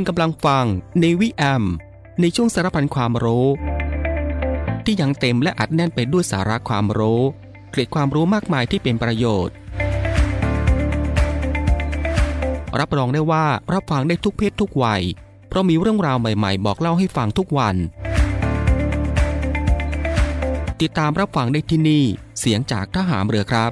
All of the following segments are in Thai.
คุณกำลังฟังในวิแอม ในช่วงสารพันความรู้ ที่ยังเต็มและอัดแน่นไปด้วยสาระความรู้ เกร็ดความรู้มากมายที่เป็นประโยชน์ รับรองได้ว่ารับฟังได้ทุกเพศทุกวัย เพราะมีเรื่องราวใหม่ๆ บอกเล่าให้ฟังทุกวัน ติดตามรับฟังได้ที่นี่ เสียงจากทหารเรือครับ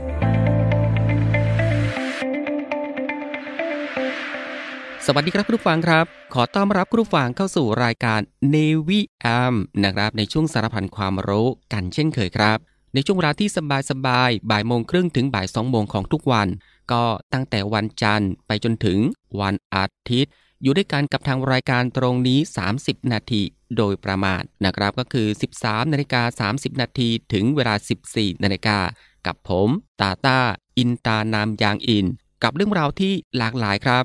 สวัสดีครับคุณผู้ฟังครับ ขอต้อนรับคุณฟังเข้าสู่รายการ Navy AM นะครับในช่วงสารพันความรู้กันเช่นเคยครับ ในช่วงเวลาที่สบายสบายบ่ายโมงครึ่งถึงบ่ายสองโมงของทุกวัน ก็ตั้งแต่วันจันทร์ไปจนถึงวันอาทิตย์ อยู่ด้วยกันกับทางรายการตรงนี้ 30 นาทีโดยประมาณนะครับก็คือ 13นาฬิกา30 นาทีถึงเวลา 14นาฬิกากับผมตาตาอินตานามยางอิน กับเรื่องราวที่หลากหลายครับ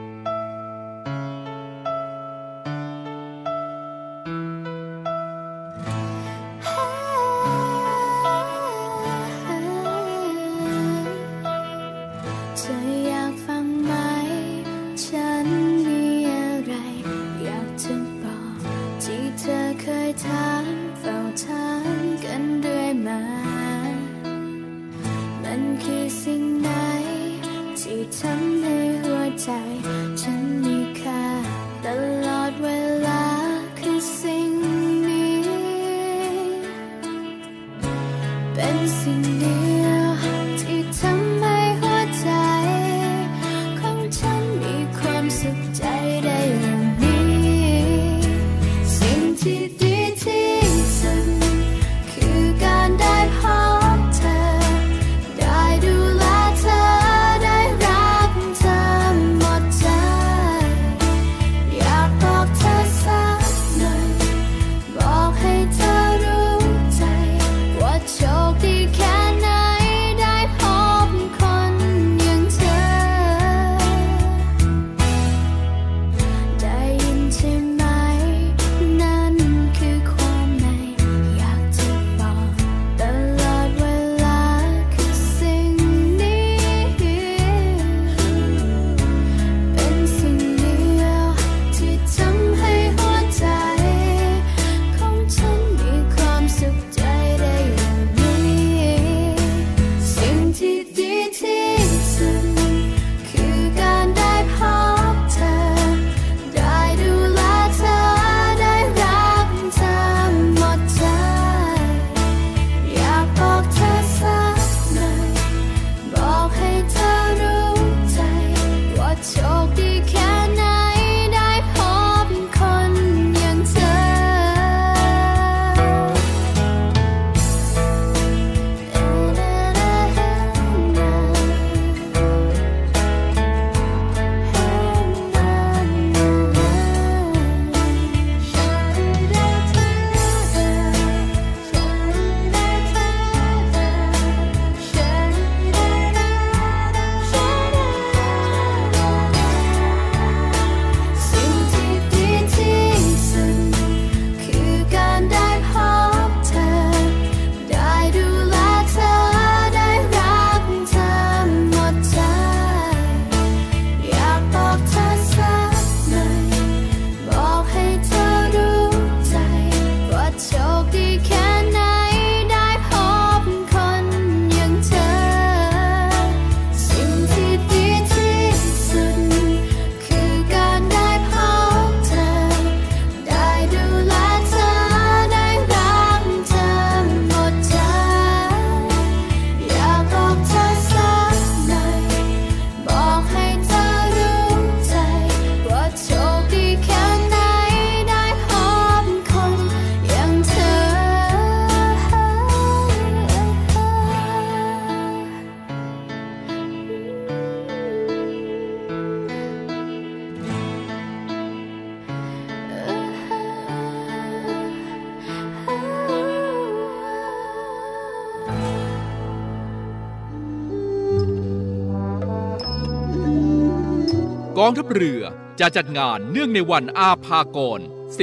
องทัพเรือจะจัดงานเนื่องในวันอาภากร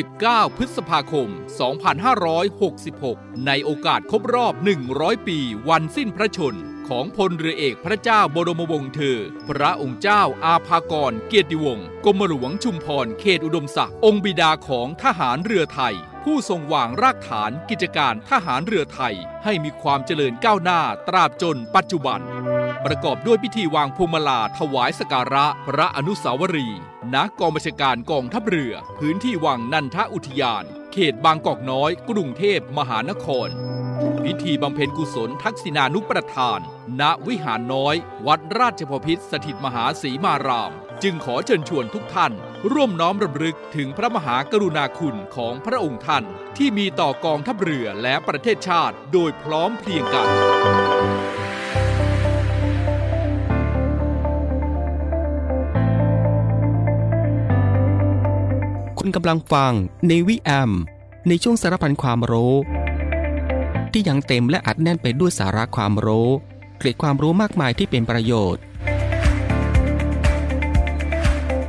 19 พฤษภาคม 2566 ในโอกาสครบรอบ 100 ปีวันสิ้นพระชน ของพลเรือเอกพระเจ้าบรมวงศ์เธอ พระองค์เจ้าอาภากรเกียรติวงศ์กรมหลวงชุมพรเขตอุดมศักดิ์องค์บิดาของทหารเรือไทย ผู้ทรงวางรากฐานกิจการทหารเรือไทย ให้มีความเจริญก้าวหน้าตราบจนปัจจุบัน ประกอบด้วยพิธีวางพวงมาลาถวายสการะพระอนุสาวรีย์ณกองบัญชาการกองทัพเรือ พื้นที่วังนันทอุทยาน เขตบางกอกน้อย กรุงเทพมหานคร พิธีบำเพ็ญกุศลทักษิณานุประทาน ณวิหารน้อย วัดราชพพิษสถิตมหาศรีมาราม จึงขอเชิญชวนทุกท่าน ร่วมน้อมรำลึกถึงพระมหากรุณาคุณของพระองค์ท่าน ที่มีต่อกองทัพเรือและประเทศชาติโดยพร้อมเพรียงกันคุณกำลังฟังในวิแอม ในช่วงสารพันความรู้ ที่ยังเต็มและอัดแน่นไปด้วยสาระความรู้ เกร็ดความรู้มากมายที่เป็นประโยชน์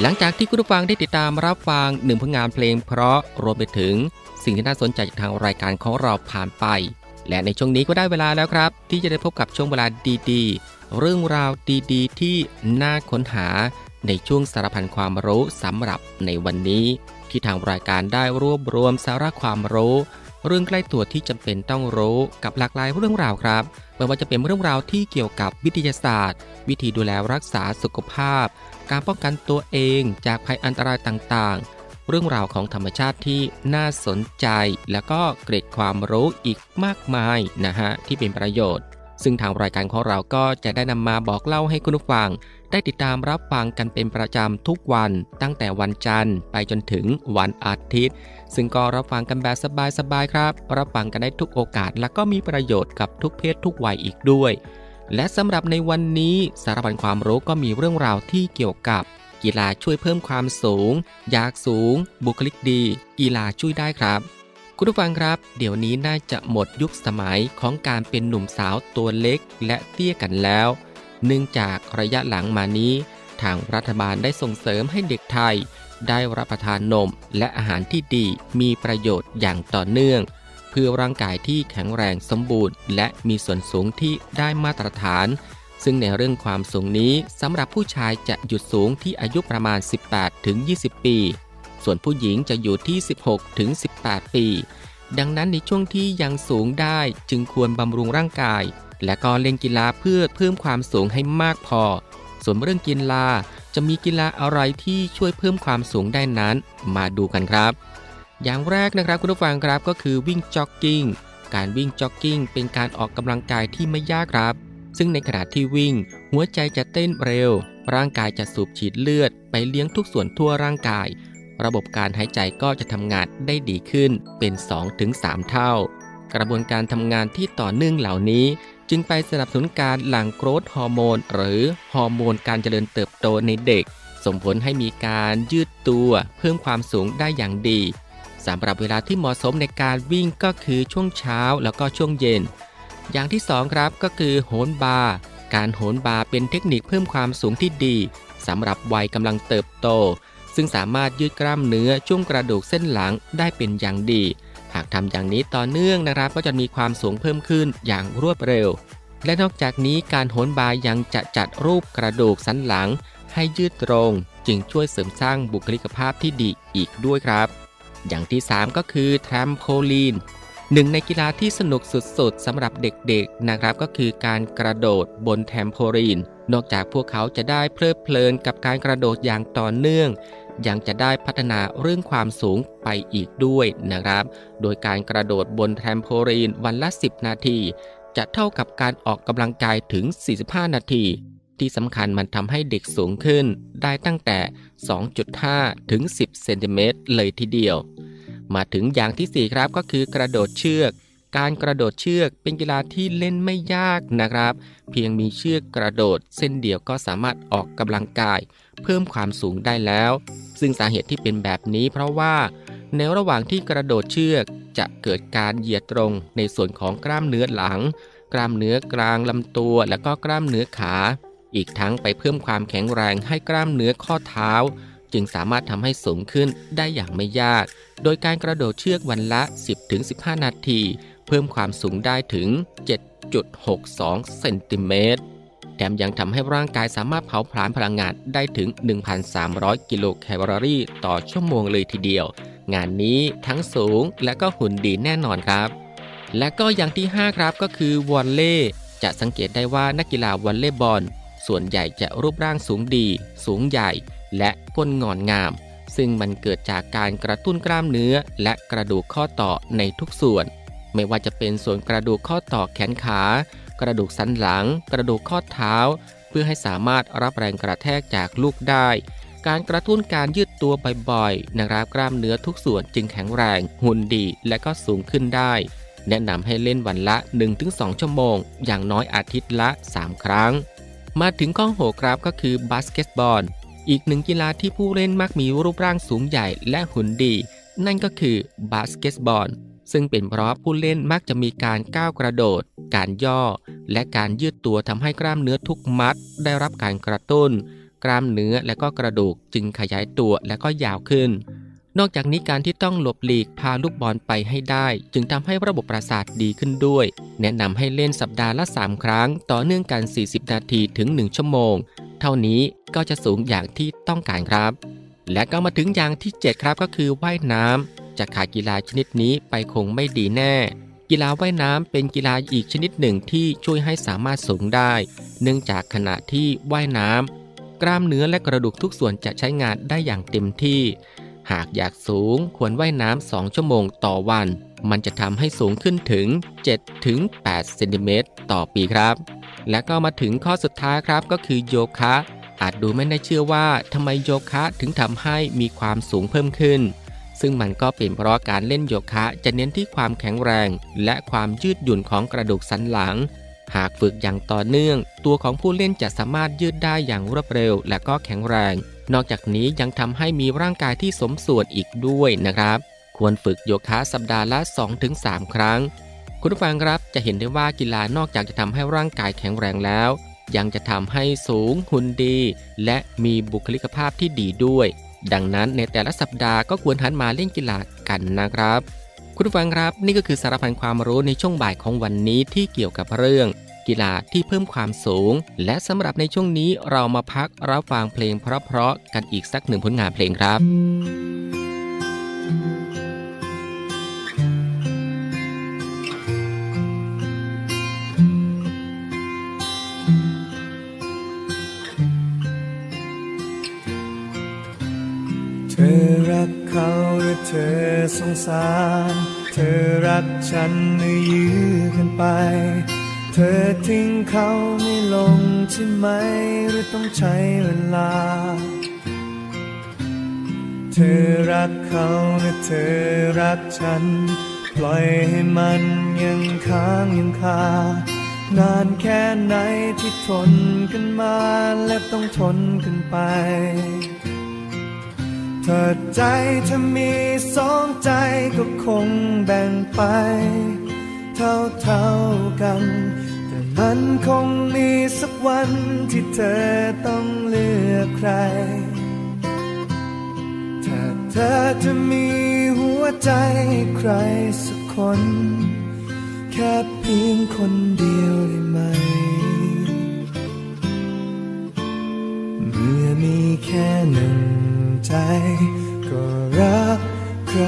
หลังจากที่คุณผู้ฟังได้ติดตามรับฟังหนึ่งผลงานเพลง เพราะรวมไปถึงสิ่งที่น่าสนใจจากทางรายการของเราผ่านไป และในช่วงนี้ก็ได้เวลาแล้วครับ ที่จะได้พบกับช่วงเวลาดีๆ เรื่องราวดีๆ ที่น่าค้นหาในช่วงสารพันความรู้สำหรับในวันนี้ ที่ทางรายการได้รวบรวมสาระความรู้ เรื่องใกล้ตัวที่จำเป็นต้องรู้กับหลากหลายเรื่องราวครับไม่ว่าจะเป็นเรื่องราวที่เกี่ยวกับวิทยาศาสตร์ วิธีดูแลรักษาสุขภาพ การป้องกันตัวเองจากภัยอันตรายต่างๆ เรื่องราวของธรรมชาติที่น่าสนใจ แล้วก็เกร็ดความรู้อีกมากมายนะฮะที่เป็นประโยชน์ ซึ่งทางรายการของเราก็จะได้นำมาบอกเล่าให้คุณผู้ฟัง ได้ติดตามรับฟังกันเป็นประจำทุกวันตั้งแต่วันจันทร์ไปจนถึงวันอาทิตย์ ซึ่งก็รับฟังกันแบบสบายๆครับ รับฟังกันได้ทุกโอกาส และก็มีประโยชน์กับทุกเพศทุกวัยอีกด้วย และสำหรับในวันนี้สารพันความรู้ก็มีเรื่องราวที่เกี่ยวกับ กีฬาช่วยเพิ่มความสูง อยากสูง บุคลิกดี กีฬาช่วยได้ครับคุณผู้ฟังครับ เดี๋ยวนี้น่าจะหมดยุคสมัยของการเป็นหนุ่มสาวตัวเล็กและเตี้ยกันแล้ว เนื่องจากระยะหลังมานี้ ทางรัฐบาลได้ส่งเสริมให้เด็กไทย ได้รับประทานนมและอาหารที่ดีมีประโยชน์อย่างต่อเนื่อง เพื่อร่างกายที่แข็งแรงสมบูรณ์ และมีส่วนสูงที่ได้มาตรฐาน ซึ่งในเรื่องความสูงนี้สำหรับผู้ชายจะหยุดสูงที่อายุประมาณ 18ถึง20 ปี ส่วนผู้หญิงจะอยู่ที่ 16ถึง18 ปีดังนั้นในช่วงที่ยังสูงได้จึงควรบำรุงร่างกาย และก็เล่นกีฬาเพื่อเพิ่มความสูงให้มากพอ ส่วนเรื่องกีฬาจะมีกีฬาอะไรที่ช่วยเพิ่มความสูงได้นั้น มาดูกันครับ อย่างแรกนะครับคุณผู้ฟังครับก็คือวิ่งจ็อกกิ้ง การวิ่งจ็อกกิ้งเป็นการออกกำลังกายที่ไม่ยากครับ ซึ่งในขณะที่วิ่ง หัวใจจะเต้นเร็ว ร่างกายจะสูบฉีดเลือด ไปเลี้ยงทุกส่วนทั่วร่างกาย ระบบการหายใจก็จะทำงานได้ดีขึ้นเป็น 2-3 เท่า กระบวนการทำงานที่ต่อเนื่องเหล่านี้ จึงไปสนับสนุนการหลั่งโกรทฮอร์โมน หรือฮอร์โมนการเจริญเติบโตในเด็ก ส่งผลให้มีการยืดตัวเพิ่มความสูงได้อย่างดีสำหรับเวลาที่เหมาะสมในการวิ่งก็คือช่วงเช้าแล้วก็ช่วงเย็น อย่างที่ 2 ครับก็คือโหนบาร์การโหนบาร์เป็นเทคนิคเพิ่มความสูงที่ดีสำหรับวัยกำลังเติบโต ซึ่งสามารถยืดกล้ามเนื้อช่วงกระดูกเส้นหลังได้เป็นอย่างดี หากทำอย่างนี้ต่อเนื่องนะครับ ก็จะมีความสูงเพิ่มขึ้นอย่างรวดเร็ว และนอกจากนี้การโหนบาร์ยังจะจัดรูปกระดูกสันหลัง ให้ยืดตรง จึงช่วยเสริมสร้างบุคลิกภาพที่ดีอีกด้วยครับ อย่างที่ 3 ก็คือแทมโพลีนหนึ่งในกีฬาที่สนุกสุดๆสำหรับเด็กๆนะครับก็คือการกระโดดบนแทมโพลีนนอกจากพวกเขาจะได้เพลิดเพลินกับการกระโดดอย่างต่อเนื่อง ยังจะได้พัฒนาเรื่องความสูงไปอีกด้วยนะครับ โดยการกระโดดบนแทมโพลีนวันละ 10 นาที จะเท่ากับการออกกำลังกายถึง 45 นาที ที่สำคัญมันทำให้เด็กสูงขึ้นได้ตั้งแต่ 2.5 ถึง 10 เซนติเมตรเลยทีเดียว มาถึงอย่างที่ 4 ครับก็คือกระโดดเชือก การกระโดดเชือกเป็นกีฬาที่เล่นไม่ยากนะครับ เพียงมีเชือกกระโดด เส้นเดียวก็สามารถออกกำลังกาย เพิ่มความสูงได้แล้ว ซึ่งสาเหตุที่เป็นแบบนี้เพราะว่า ในระหว่างที่กระโดดเชือกจะเกิดการเหยียดตรงในส่วนของกล้ามเนื้อหลัง กล้ามเนื้อกลางลำตัว และก็กล้ามเนื้อขา อีกทั้งไปเพิ่มความแข็งแรงให้กล้ามเนื้อข้อเท้า จึงสามารถทำให้สูงขึ้นได้อย่างไม่ยาก โดยการกระโดดเชือกวันละ 10-15 นาที เพิ่มความสูงได้ถึง 7.62 เซนติเมตร แถมยังทำให้ร่างกายสามารถเผาผลาญพลังงานได้ถึง 1,300 กิโลแคลอรี่ต่อชั่วโมงเลยทีเดียว งานนี้ทั้งสูงและก็หุ่นดีแน่นอนครับ และก็อย่างที่ 5 ครับก็คือวอลเล่จะสังเกตได้ว่านักกีฬาวอลเลย์บอล ส่วนใหญ่จะรูปร่างสูงดี สูงใหญ่ และก้นงอนงาม ซึ่งมันเกิดจากการกระตุ้นกล้ามเนื้อและกระดูกข้อต่อในทุกส่วน ไม่ว่าจะเป็นส่วนกระดูกข้อต่อแขนขา กระดูกสันหลัง กระดูกข้อเท้า เพื่อให้สามารถรับแรงกระแทกจากลูกได้ การกระตุ้นการยืดตัวบ่อยๆนะครับกล้ามเนื้อทุกส่วนจึงแข็งแรง หุ่นดี และก็สูงขึ้นได้ แนะนำให้เล่นวันละ 1-2 ชั่วโมง อย่างน้อยอาทิตย์ละ 3 ครั้ง มาถึงข้อ6ครับก็คือบาสเกตบอลอีกหนึ่งกีฬาที่ผู้เล่นมักมีรูปร่างสูงใหญ่และหุ่นดี นั่นก็คือบาสเกตบอล ซึ่งเป็นเพราะผู้เล่นมักจะมีการก้าวกระโดด การย่อ และการยืดตัวทำให้กล้ามเนื้อทุกมัด ได้รับการกระตุ้น กล้ามเนื้อและก็กระดูกจึงขยายตัวและก็ยาวขึ้น นอกจากนี้การที่ต้องหลบหลีกพาลูกบอลไปให้ได้ จึงทำให้ระบบประสาทดีขึ้นด้วย แนะนำให้เล่นสัปดาห์ละ 3 ครั้ง ต่อเนื่องกัน 40 นาทีถึง 1 ชั่วโมง เท่านี้ก็จะสูงอย่างที่ต้องการครับ และก็มาถึงอย่างที่ 7 ครับก็คือว่ายน้ำ จะขาดกีฬาชนิดนี้ไปคงไม่ดีแน่ กีฬาว่ายน้ำเป็นกีฬาอีกชนิดหนึ่งที่ช่วยให้สามารถสูงได้ เนื่องจากขณะที่ว่ายน้ำกล้ามเนื้อและกระดูกทุกส่วนจะใช้งานได้อย่างเต็มที่ หากอยากสูงควรว่ายน้ำ2ชั่วโมงต่อวัน มันจะทำให้สูงขึ้นถึง 7-8 เซนติเมตรต่อปีครับ และก็มาถึงข้อสุดท้ายครับก็คือโยคะอาจดูไม่ได้เชื่อว่าทำไมโยคะถึงทำให้มีความสูงเพิ่มขึ้น ซึ่งมันก็เป็นเพราะการเล่นโยคะจะเน้นที่ความแข็งแรง และความยืดหยุ่นของกระดูกสันหลัง หากฝึกอย่างต่อเนื่อง ตัวของผู้เล่นจะสามารถยืดได้อย่างรวดเร็ว และก็แข็งแรง นอกจากนี้ยังทำให้มีร่างกายที่สมส่วนอีกด้วยนะครับ ควรฝึกโยคะสัปดาห์ละ 2-3 ครั้ง คุณผู้ฟังครับจะเห็นได้ว่ากีฬานอกจากจะทำให้ร่างกายแข็งแรงแล้วยังจะทำให้สูงหุ่นดี และมีบุคลิกภาพที่ดีด้วย ดังนั้นในแต่ละสัปดาห์ก็ควรหันมาเล่นกีฬากันนะครับ คุณฟังครับนี่ก็คือสารพันความรู้ในช่วงบ่ายของวันนี้ที่เกี่ยวกับเรื่องกีฬาที่เพิ่มความสูง และสำหรับในช่วงนี้เรามาพักรับฟังเพลงเพราะๆกันอีกสักหนึ่งผลงานเพลงครับ ธอรักเขาหรือเธอสงสาร เธอรักฉันหรือยื้อกันไป เธอทิ้งเขาไม่ลงใช่ไหมหรือต้องใช้เวลา เธอรักเขาหรือเธอรักฉัน ปล่อยให้มันยังค้างยังคานานแค่ไหนที่ทนกันมาและต้องทนกันไป เธอใจถ้ามีสองใจก็คงแบ่งไป เท่าเท่ากันมันคงมีสักวันที่เธอต้องเลือกใคร ถ้าเธอจะมีหัวใจใครสักคน แค่เพียงคนเดียวได้ไหมเมื่อมีแค่หนึ่ง ใจ ก็รักใคร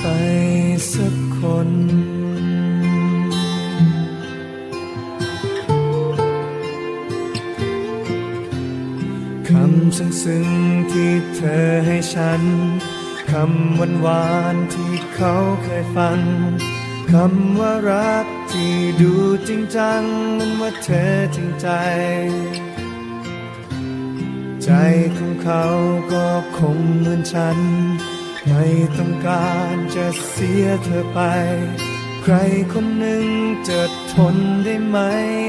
ไปสักคนคำซึ้งๆที่เธอให้ฉัน คำหวานหวานที่เขาเคยฟัง คำว่ารักที่ดูจริงจังมันว่าเธอจริงใจ ใจของเขาก็คงเหมือนฉัน ไม่ต้องการจะเสียเธอไป ใครคนหนึ่งจะทนได้ไหม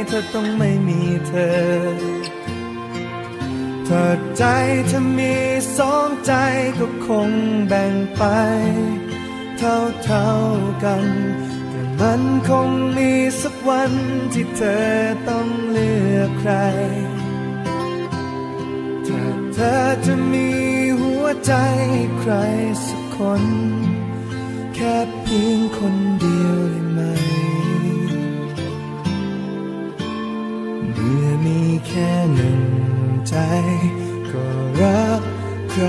เธอต้องไม่มีเธอ ถ้าใจถ้ามีสองใจก็คงแบ่งไป เท่าเท่ากัน แต่มันคงมีสักวันที่เธอต้องเลือกใคร เธอจะมีหัวใจใครสักคน แค่เพียงคนเดียวได้ไหม เมื่อมีแค่หนึ่งใจ ก็รักใคร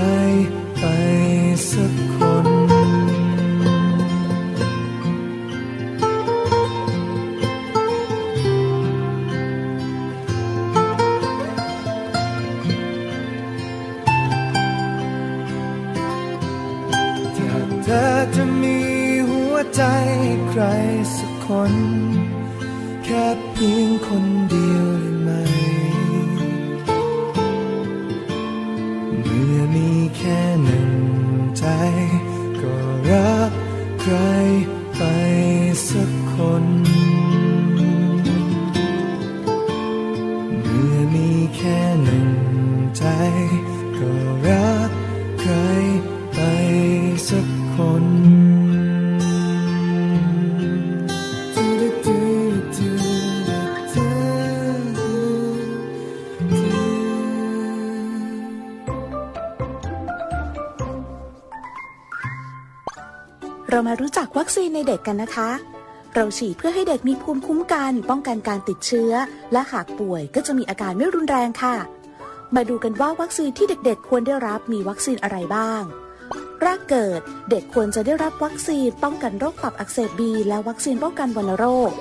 ารู้จักวัคซีนในเด็กกันนะคะ เราฉีดเพื่อให้เด็กมีภูมิคุ้มกัน ป้องกันการติดเชื้อ และหากป่วยก็จะมีอาการไม่รุนแรงค่ะ มาดูกันว่าวัคซีนที่เด็กๆ ควรได้รับมีวัคซีนอะไรบ้างแรกเกิดเด็กควรจะได้รับวัคซีนป้องกันโรคตับอักเสบบีและวัคซีนป้องกันวัณโรค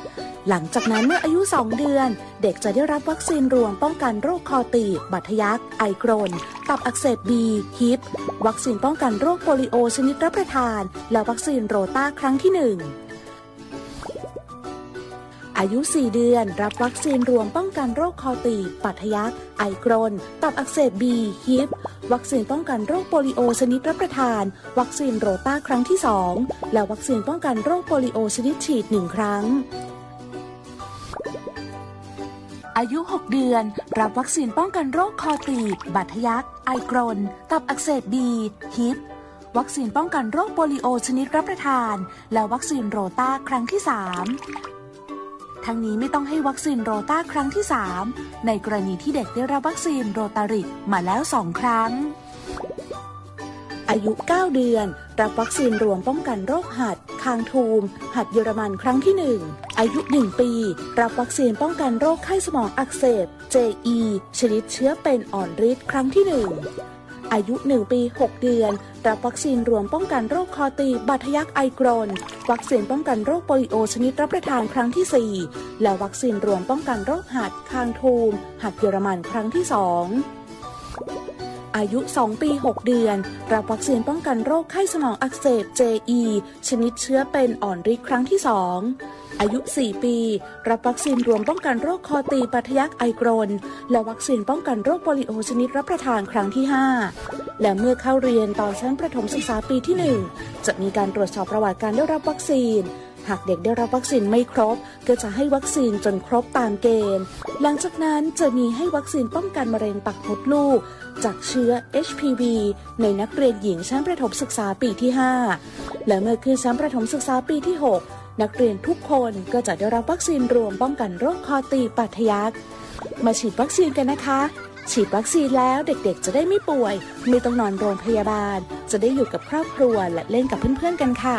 หลังจากนั้นเมื่ออายุ 2 เดือน เด็กจะได้รับวัคซีนรวมป้องกันโรคคอตีบ บัตทะยัก ไอกรน ตับอักเสบบีHib วัคซีนป้องกันโรคโปลิโอชนิดรับประทาน และวัคซีนโรต้าครั้งที่ 1อายุ 4 เดือน รับวัคซีนรวมป้องกันโรคคอตีบบาดทะยัก ไอกรน ตับอักเสบบี Hib วัคซีนป้องกันโรคโปลิโอชนิดรับประทาน วัคซีนโรต้าครั้งที่ 2 และวัคซีนป้องกันโรคโปลิโอชนิดฉีด 1 ครั้ง อายุ 6 เดือน รับวัคซีนป้องกันโรคคอตีบ บาดทะยัก ไอกรน ตับอักเสบบี Hib วัคซีนป้องกันโรคโปลิโอชนิดรับประทาน และวัคซีนโรต้าครั้งที่ 3ทั้งนี้ไม่ต้องให้วัคซีนโรต้าครั้งที่ 3 ในกรณีที่เด็กได้รับวัคซีน Rotarix มาแล้ว 2 ครั้ง อายุ 9 เดือน รับวัคซีนรวมป้องกันโรคหัด คางทูม หัดเยอรมันครั้งที่ 1 อายุ 1 ปี รับวัคซีนป้องกันโรคไข้สมองอักเสบ JE ชนิดเชื้อเป็นอ่อนฤทธิ์ครั้งที่ 1 อายุ 1 ปี 6 เดือน รับวัคซีนรวมป้องกันโรคคอตีบาดทะยักไอกรน วัคซีนป้องกันโรคโปลิโอชนิดรับประทานครั้งที่ 4 และวัคซีนรวมป้องกันโรคหัด คางทูม หัดเยอรมันครั้งที่ 2 อายุ 2 ปี 6 เดือน รับวัคซีนป้องกันโรคไข้สมองอักเสบ JE ชนิดเชื้อเป็นอ่อนฤทธิ์ครั้งที่ 2 อายุ 4 ปี รับวัคซีนรวมป้องกันโรคคอตีปัทยักไอกรน และวัคซีนป้องกันโรคโปลิโอชนิดรับประทานครั้งที่ 5 และเมื่อเข้าเรียนตอนชั้นประถมศึกษาปีที่ 1 จะมีการตรวจสอบประวัติการได้รับวัคซีน หากเด็กได้รับวัคซีนไม่ครบ ก็จะให้วัคซีนจนครบตามเกณฑ์ หลังจากนั้นจะมีให้วัคซีนป้องกันมะเร็งปากมดลูก จากเชื้อ HPV ในนักเรียนหญิงชั้นประถมศึกษาปีที่ 5 และเมื่อขึ้นชั้นประถมศึกษาปีที่ 6 นักเรียนทุกคนก็จะได้รับวัคซีนรวมป้องกันโรคคอตีบปัทยัก มาฉีดวัคซีนกันนะคะ ฉีดวัคซีนแล้วเด็กๆ จะได้ไม่ป่วย ไม่ต้องนอนโรงพยาบาล จะได้อยู่กับครอบครัวและเล่นกับเพื่อนๆกันค่ะ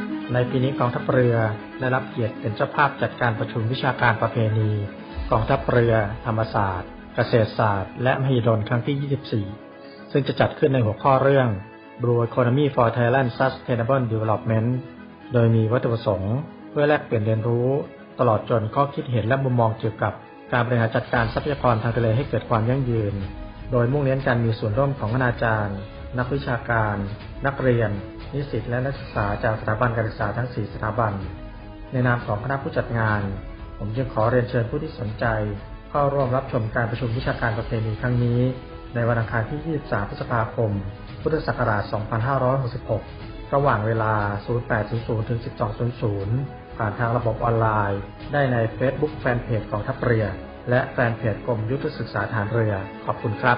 ในปีนี้กองทัพเรือได้รับเกียรติเป็นเจ้าภาพจัดการประชุมวิชาการประเพณี กองทัพเรือ ธรรมศาสตร์ เกษตรศาสตร์ และมหิดลครั้งที่ 24 ซึ่งจะจัดขึ้นในหัวข้อเรื่อง Blue Economy for Thailand Sustainable Development โดยมีวัตถุประสงค์ เพื่อแลกเปลี่ยนเรียนรู้ ตลอดจนข้อคิดเห็นและมุมมองเกี่ยวกับการบริหารจัดการทรัพยากรทางทะเลให้เกิดความยั่งยืน โดยมุ่งเน้นการมีส่วนร่วมของคณาจารย์ นักวิชาการ นักเรียน นิสิตและนักศึกษาจากสถาบันการศึกษาทั้ง 4 สถาบัน ในนามของคณะผู้จัดงาน ผมจึงขอเรียนเชิญผู้ที่สนใจ เข้าร่วมรับชมการประชุมวิชาการประเพณีครั้งนี้ ในวันอังคารที่ 23 พฤษภาคม พุทธศักราช 2566 ระหว่างเวลา 08.00 ถึง 12.00 ผ่านทางระบบออนไลน์ ได้ใน Facebook แฟนเพจของทัพเรือ และแฟนเพจกรมยุทธศึกษาฐานเรือ ขอบคุณครับ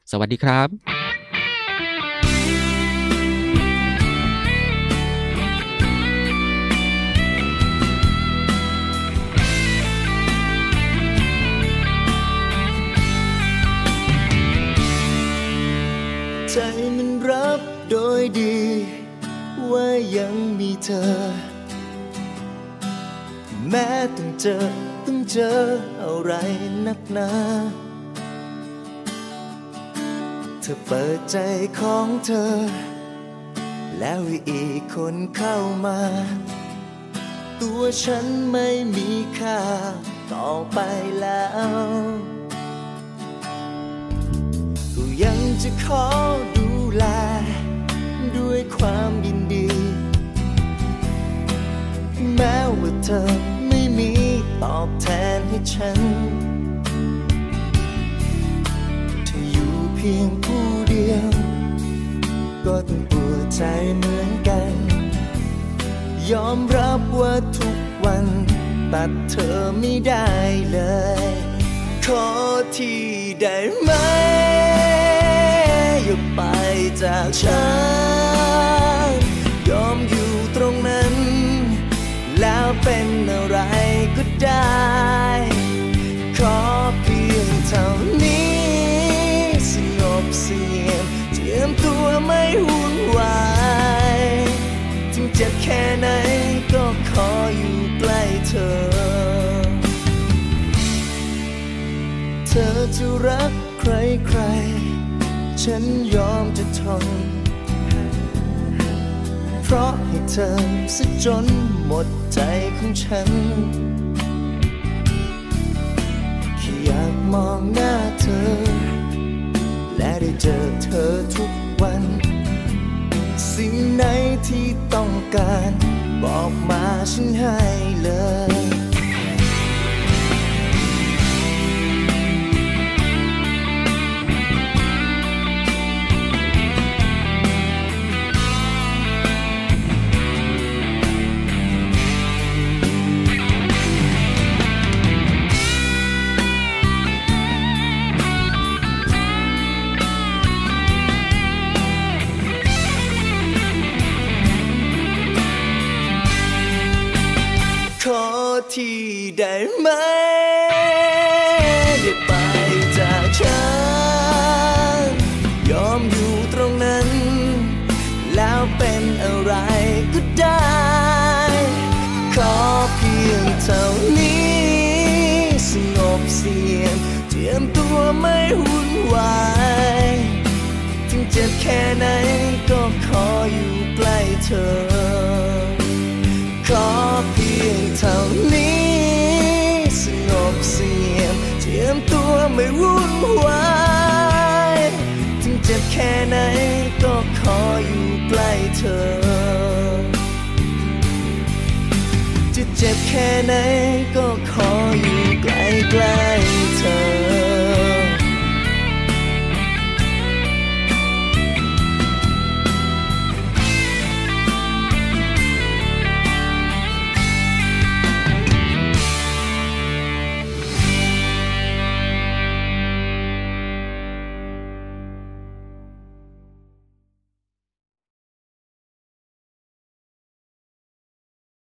สวัสดีครับใจมันรับโดยดี ว่ายังมีเธอ แม้ต้องเจอ ต้องเจออะไรนักหนา เธอเปิดใจของเธอ แล้วอีกคนเข้ามา ตัวฉันไม่มีค่าต่อไปแล้วก็ยังจะขอดูแล ด้วยความยินดี แม้ว่าเธอไม่มีตอบแทนให้ฉัน พียงผู้เดียว ก็ต้องปวดใจเหมือนกัน ยอมรับว่าทุกวันตัดเธอไม่ได้เลย ขอที่ได้ไหม อย่าไปจากฉัน ยอมอยู่ตรงนั้น แล้วเป็นอะไรก็ได้ จ็บแค่ไหนก็ขออยู่ใกล้เธอ เธอจะรักใครใคร ฉันยอมจะทน เพราะให้เธอสัจนหมดใจของฉันแค่อยากมองหน้าเธอ และได้เจอเธอทุก สิ่งไหนที่ต้องการ บอกมาฉันให้เลย เสียงเตรียมตัวไม่วุ่นวายถึงเจ็บแค่ไหนก็ขออยู่ใกล้เธอ ขอเพียงเท่านี้สงบเสียงเตรียมตัวไม่วุ่นวายถึงเจ็บแค่ไหนก็ขออยู่ใกล้เธอจะเจ็บแค่ไหนก็ขออยู่ gray, gray.